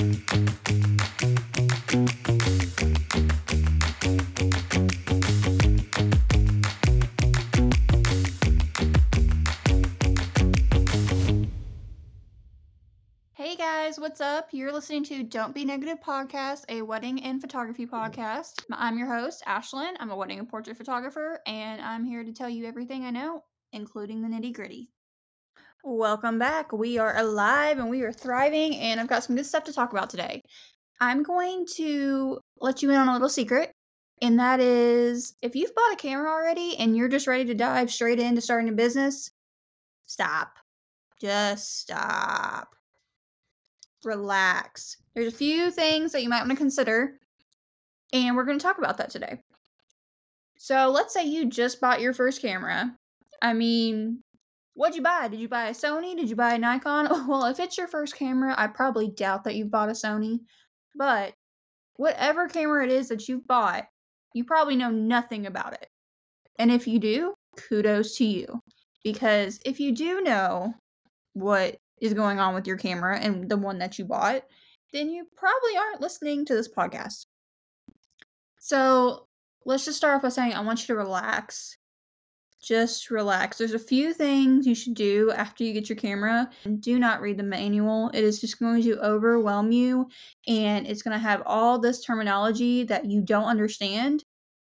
Hey guys, what's up? You're listening to Don't Be Negative Podcast, a wedding and photography podcast. I'm your host, Ashlyn. I'm a wedding and portrait photographer, and I'm here to tell you everything I know, including the nitty gritty. Welcome back. We are alive and we are thriving, and I've got some good stuff to talk about today. I'm going to let you in on a little secret, and that is if you've bought a camera already and you're just ready to dive straight into starting a business, stop. Just stop relax. There's a few things that you might want to consider, and we're going to talk about that today. So, let's say you just bought your first camera. I mean, what'd you buy? Did you buy a Sony? Did you buy a Nikon? Well, if it's your first camera, I probably doubt that you've bought a Sony. But whatever camera it is that you've bought, you probably know nothing about it. And if you do, kudos to you. Because if you do know what is going on with your camera and the one that you bought, then you probably aren't listening to this podcast. So let's just start off by saying I want you to relax. Just relax. There's a few things you should do after you get your camera. Do not read the manual. It is just going to overwhelm you and it's going to have all this terminology that you don't understand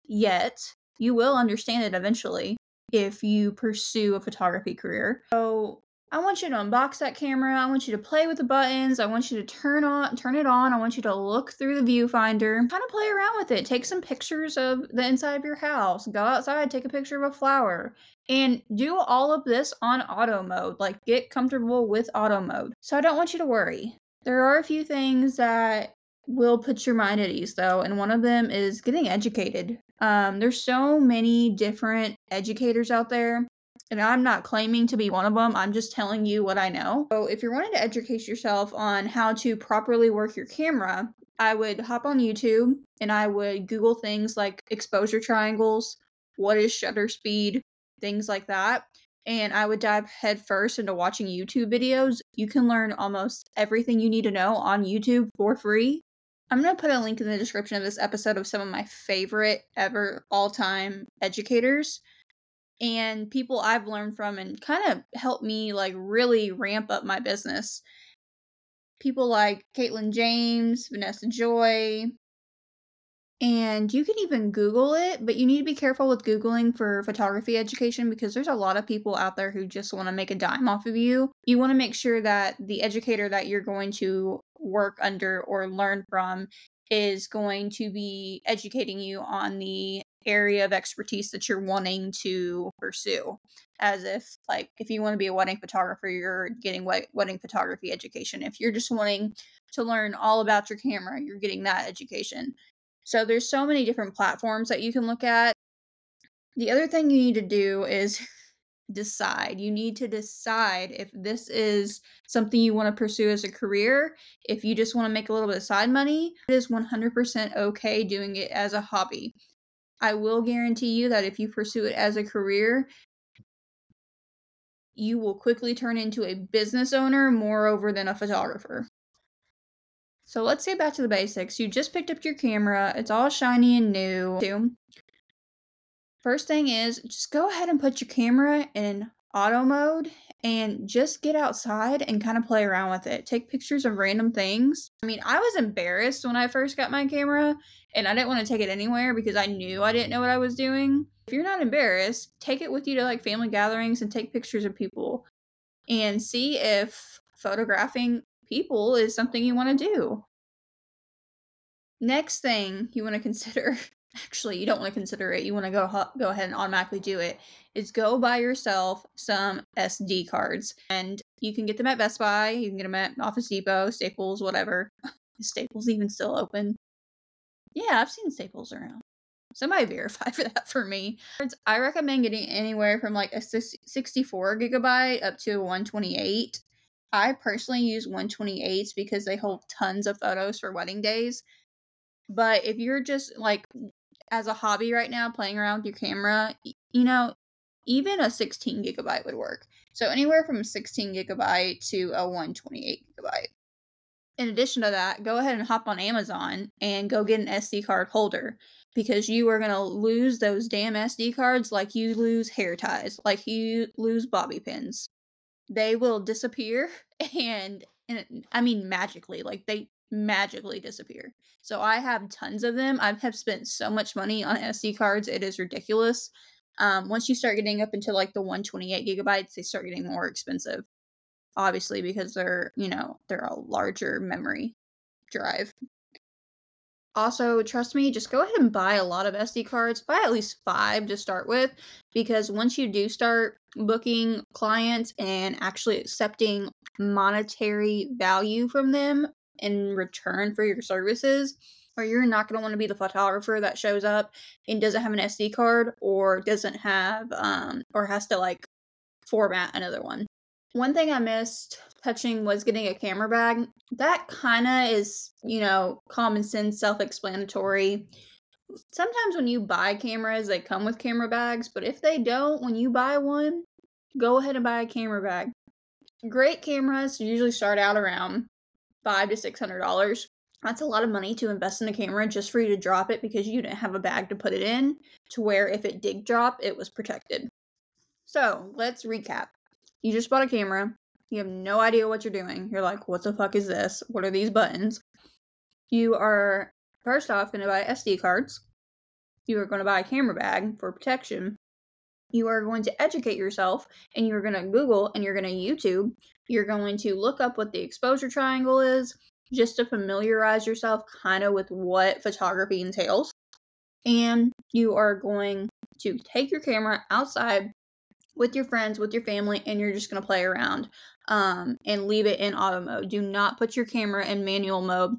yet. You will understand it eventually if you pursue a photography career. So I want you to unbox that camera. I want you to play with the buttons. I want you to turn on turn it on. I want you to look through the viewfinder. Kind of play around with it. Take some pictures of the inside of your house. Go outside, take a picture of a flower. And do all of this on auto mode. Like get comfortable with auto mode. So I don't want you to worry. There are a few things that will put your mind at ease though, and one of them is getting educated. Um, there's so many different educators out there and I'm not claiming to be one of them. I'm just telling you what I know. So, if you're wanting to educate yourself on how to properly work your camera, I would hop on YouTube and I would Google things like exposure triangles, what is shutter speed, things like that. And I would dive headfirst into watching YouTube videos. You can learn almost everything you need to know on YouTube for free. I'm going to put a link in the description of this episode of some of my favorite ever all time educators and people I've learned from and kind of helped me like really ramp up my business. People like Katelyn James, Vanessa Joy, and you can even Google it, but you need to be careful with Googling for photography education because there's a lot of people out there who just want to make a dime off of you. You want to make sure that the educator that you're going to work under or learn from is going to be educating you on the area of expertise that you're wanting to pursue. As if, like, if you want to be a wedding photographer, you're getting wedding photography education. If you're just wanting to learn all about your camera, you're getting that education. So there's so many different platforms that you can look at. The other thing you need to do is decide. You need to decide if this is something you want to pursue as a career. If you just want to make a little bit of side money, it is 100% okay doing it as a hobby. I will guarantee you that if you pursue it as a career, you will quickly turn into a business owner moreover than a photographer. So let's get back to the basics. You just picked up your camera, it's all shiny and new. First thing is just go ahead and put your camera in auto mode and just get outside and kind of play around with it. Take pictures of random things. I mean, I was embarrassed when I first got my camera and I didn't want to take it anywhere because I knew I didn't know what I was doing. If you're not embarrassed, take it with you to like family gatherings and take pictures of people and see if photographing people is something you want to do. Next thing you want to consider actually you don't want to consider it you want to go go ahead and automatically do it is go buy yourself some sd cards and you can get them at best buy you can get them at office depot staples whatever. Staples even still open. Yeah i've seen staples around. Somebody verify for that for me. I recommend getting anywhere from like a 64 gigabyte up to a 128 i personally use 128s because they hold tons of photos for wedding days but if you're just like as a hobby right now, playing around with your camera, you know, even a 16 gigabyte would work. So anywhere from 16 gigabyte to a 128 gigabyte. in addition to that, go ahead and hop on Amazon and go get an SD card holder because you are going to lose those damn SD cards like you lose hair ties, like you lose bobby pins. They will disappear and, and I mean magically, like they magically disappear. So I have tons of them. I have spent so much money on SD cards, it is ridiculous. Um, once you start getting up into like the 128 gigabytes, they start getting more expensive. Obviously, because they're, you know, they're a larger memory drive. Also, trust me, just go ahead and buy a lot of SD cards. Buy at least five to start with, because once you do start booking clients and actually accepting monetary value from them in return for your services, or you're not going to want to be the photographer that shows up and doesn't have an SD card or doesn't have um or has to like format another one. One thing I missed touching was getting a camera bag. That kind of is, you know, common sense, self-explanatory. Sometimes when you buy cameras, they come with camera bags, but if they don't, when you buy one, go ahead and buy a camera bag. Great cameras usually start out around five to six hundred dollars. That's a lot of money to invest in a camera just for you to drop it because you didn't have a bag to put it in to where if it did drop, it was protected. So let's recap. You just bought a camera. You have no idea what you're doing. You're like, what the fuck is this? What are these buttons? You are, first off, going to buy SD cards. You are going to buy a camera bag for protection. You are going to educate yourself and you're going to Google and you're going to YouTube. You're going to look up what the exposure triangle is just to familiarize yourself kind of with what photography entails. And you are going to take your camera outside with your friends, with your family, and you're just going to play around um, and leave it in auto mode. Do not put your camera in manual mode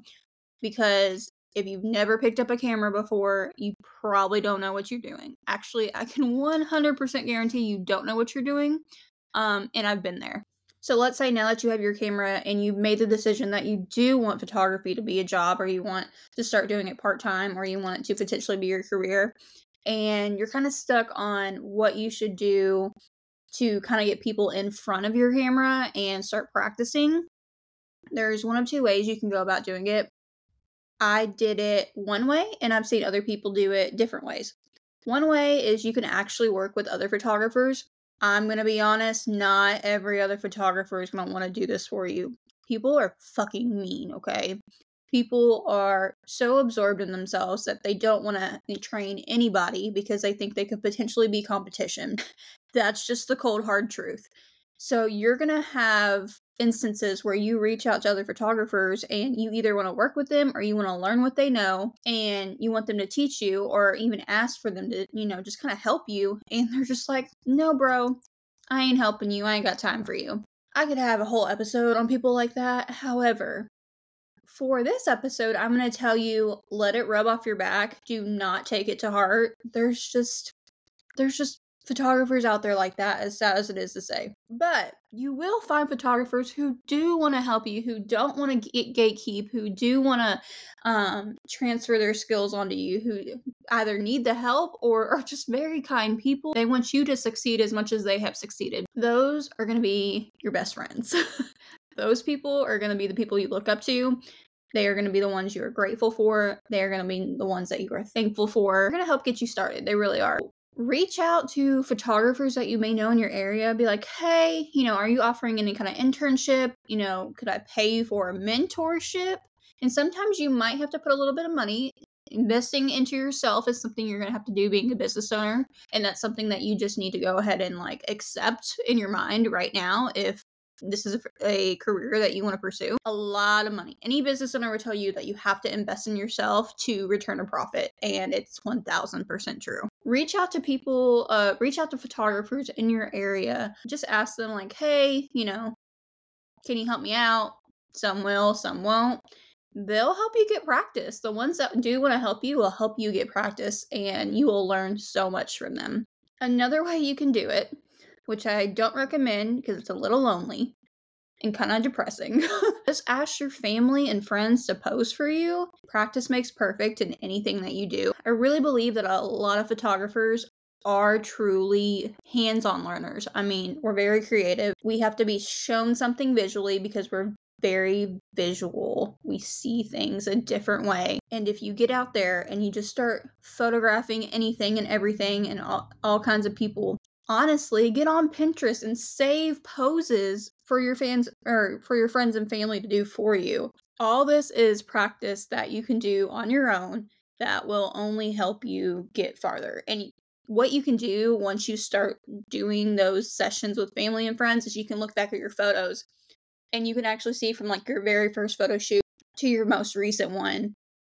because if you've never picked up a camera before, you probably don't know what you're doing. Actually, I can 100% guarantee you don't know what you're doing. Um, and I've been there. So let's say now that you have your camera and you've made the decision that you do want photography to be a job or you want to start doing it part time or you want it to potentially be your career and you're kind of stuck on what you should do to kind of get people in front of your camera and start practicing. There's one of two ways you can go about doing it. I did it one way and I've seen other people do it different ways. One way is you can actually work with other photographers I'm going to be honest, not every other photographer is going to want to do this for you. People are fucking mean, okay? People are so absorbed in themselves that they don't want to train anybody because they think they could potentially be competition. That's just the cold, hard truth. So you're going to have instances where you reach out to other photographers and you either want to work with them or you want to learn what they know and you want them to teach you or even ask for them to, you know, just kind of help you. And they're just like, no, bro, I ain't helping you. I ain't got time for you. I could have a whole episode on people like that. However, for this episode, I'm going to tell you let it rub off your back. Do not take it to heart. There's just there's just photographers out there like that, as sad as it is to say. But you will find photographers who do want to help you, who don't want to get gatekeep, who do want to um, transfer their skills onto you, who either need the help or are just very kind people. They want you to succeed as much as they have succeeded. Those are going to be your best friends. Those people are going to be the people you look up to. They are going to be the ones you are grateful for. They are going to be the ones that you are thankful for. They're going to help get you started. They really are reach out to photographers that you may know in your area. Be like, hey, you know, are you offering any kind of internship? You know, could I pay you for a mentorship? And sometimes you might have to put a little bit of money. Investing into yourself is something you're going to have to do being a business owner. And that's something that you just need to go ahead and like accept in your mind right now if this is a, a career that you want to pursue, a lot of money. Any business owner will tell you that you have to invest in yourself to return a profit, and it's 1000% true. Reach out to people, uh, reach out to photographers in your area. Just ask them, like, hey, you know, can you help me out? Some will, some won't. They'll help you get practice. The ones that do want to help you will help you get practice, and you will learn so much from them. Another way you can do it which I don't recommend because it's a little lonely and kind of depressing. Just ask your family and friends to pose for you. Practice makes perfect in anything that you do. I really believe that a lot of photographers are truly hands on learners. I mean, we're very creative. We have to be shown something visually because we're very visual. We see things a different way. And if you get out there and you just start photographing anything and everything and all, all kinds of people, honestly, get on Pinterest and save poses for your fans or for your friends and family to do for you. All this is practice that you can do on your own that will only help you get farther. And what you can do once you start doing those sessions with family and friends is you can look back at your photos and you can actually see from like your very first photo shoot to your most recent one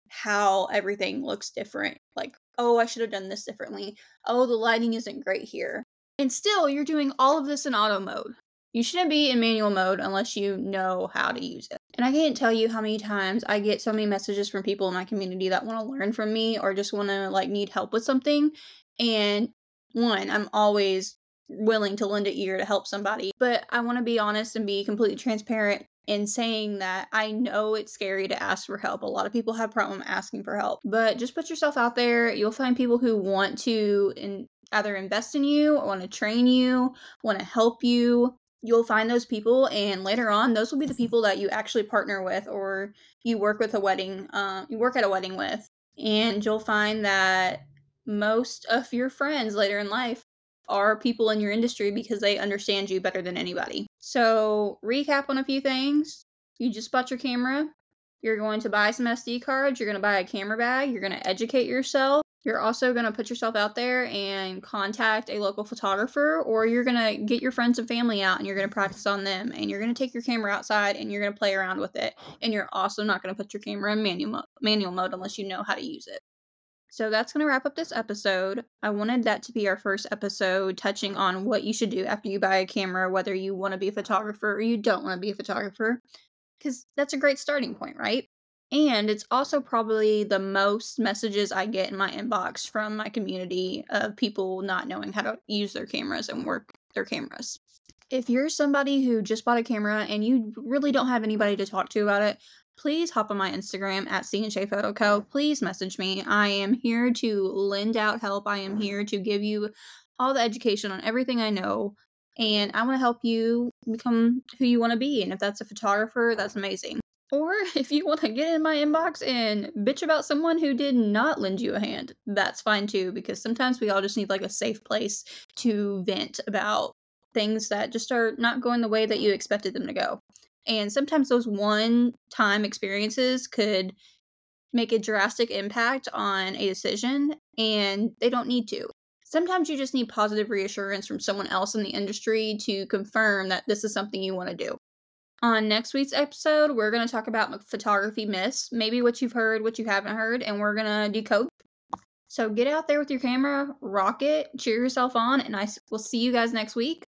how everything looks different. Like, oh, I should have done this differently. Oh, the lighting isn't great here. And still, you're doing all of this in auto mode. You shouldn't be in manual mode unless you know how to use it. And I can't tell you how many times I get so many messages from people in my community that want to learn from me or just want to like need help with something. And one, I'm always willing to lend an ear to help somebody. But I want to be honest and be completely transparent in saying that I know it's scary to ask for help. A lot of people have problem asking for help, but just put yourself out there. You'll find people who want to in, either invest in you, want to train you, want to help you. You'll find those people, and later on, those will be the people that you actually partner with, or you work with a wedding. Uh, you work at a wedding with, and you'll find that most of your friends later in life are people in your industry because they understand you better than anybody. So, recap on a few things. You just bought your camera. You're going to buy some SD cards. You're going to buy a camera bag. You're going to educate yourself. You're also going to put yourself out there and contact a local photographer, or you're going to get your friends and family out and you're going to practice on them. And you're going to take your camera outside and you're going to play around with it. And you're also not going to put your camera in manual, mo- manual mode unless you know how to use it. So that's going to wrap up this episode. I wanted that to be our first episode touching on what you should do after you buy a camera, whether you want to be a photographer or you don't want to be a photographer, because that's a great starting point, right? And it's also probably the most messages I get in my inbox from my community of people not knowing how to use their cameras and work their cameras. If you're somebody who just bought a camera and you really don't have anybody to talk to about it, please hop on my Instagram at Sea and Shea Photo Co. Please message me. I am here to lend out help. I am here to give you all the education on everything I know. And I want to help you become who you want to be. And if that's a photographer, that's amazing. Or if you want to get in my inbox and bitch about someone who did not lend you a hand, that's fine too, because sometimes we all just need like a safe place to vent about things that just are not going the way that you expected them to go. And sometimes those one time experiences could make a drastic impact on a decision, and they don't need to. Sometimes you just need positive reassurance from someone else in the industry to confirm that this is something you want to do. On next week's episode, we're going to talk about photography myths, maybe what you've heard, what you haven't heard, and we're going to decode. So get out there with your camera, rock it, cheer yourself on, and I will see you guys next week.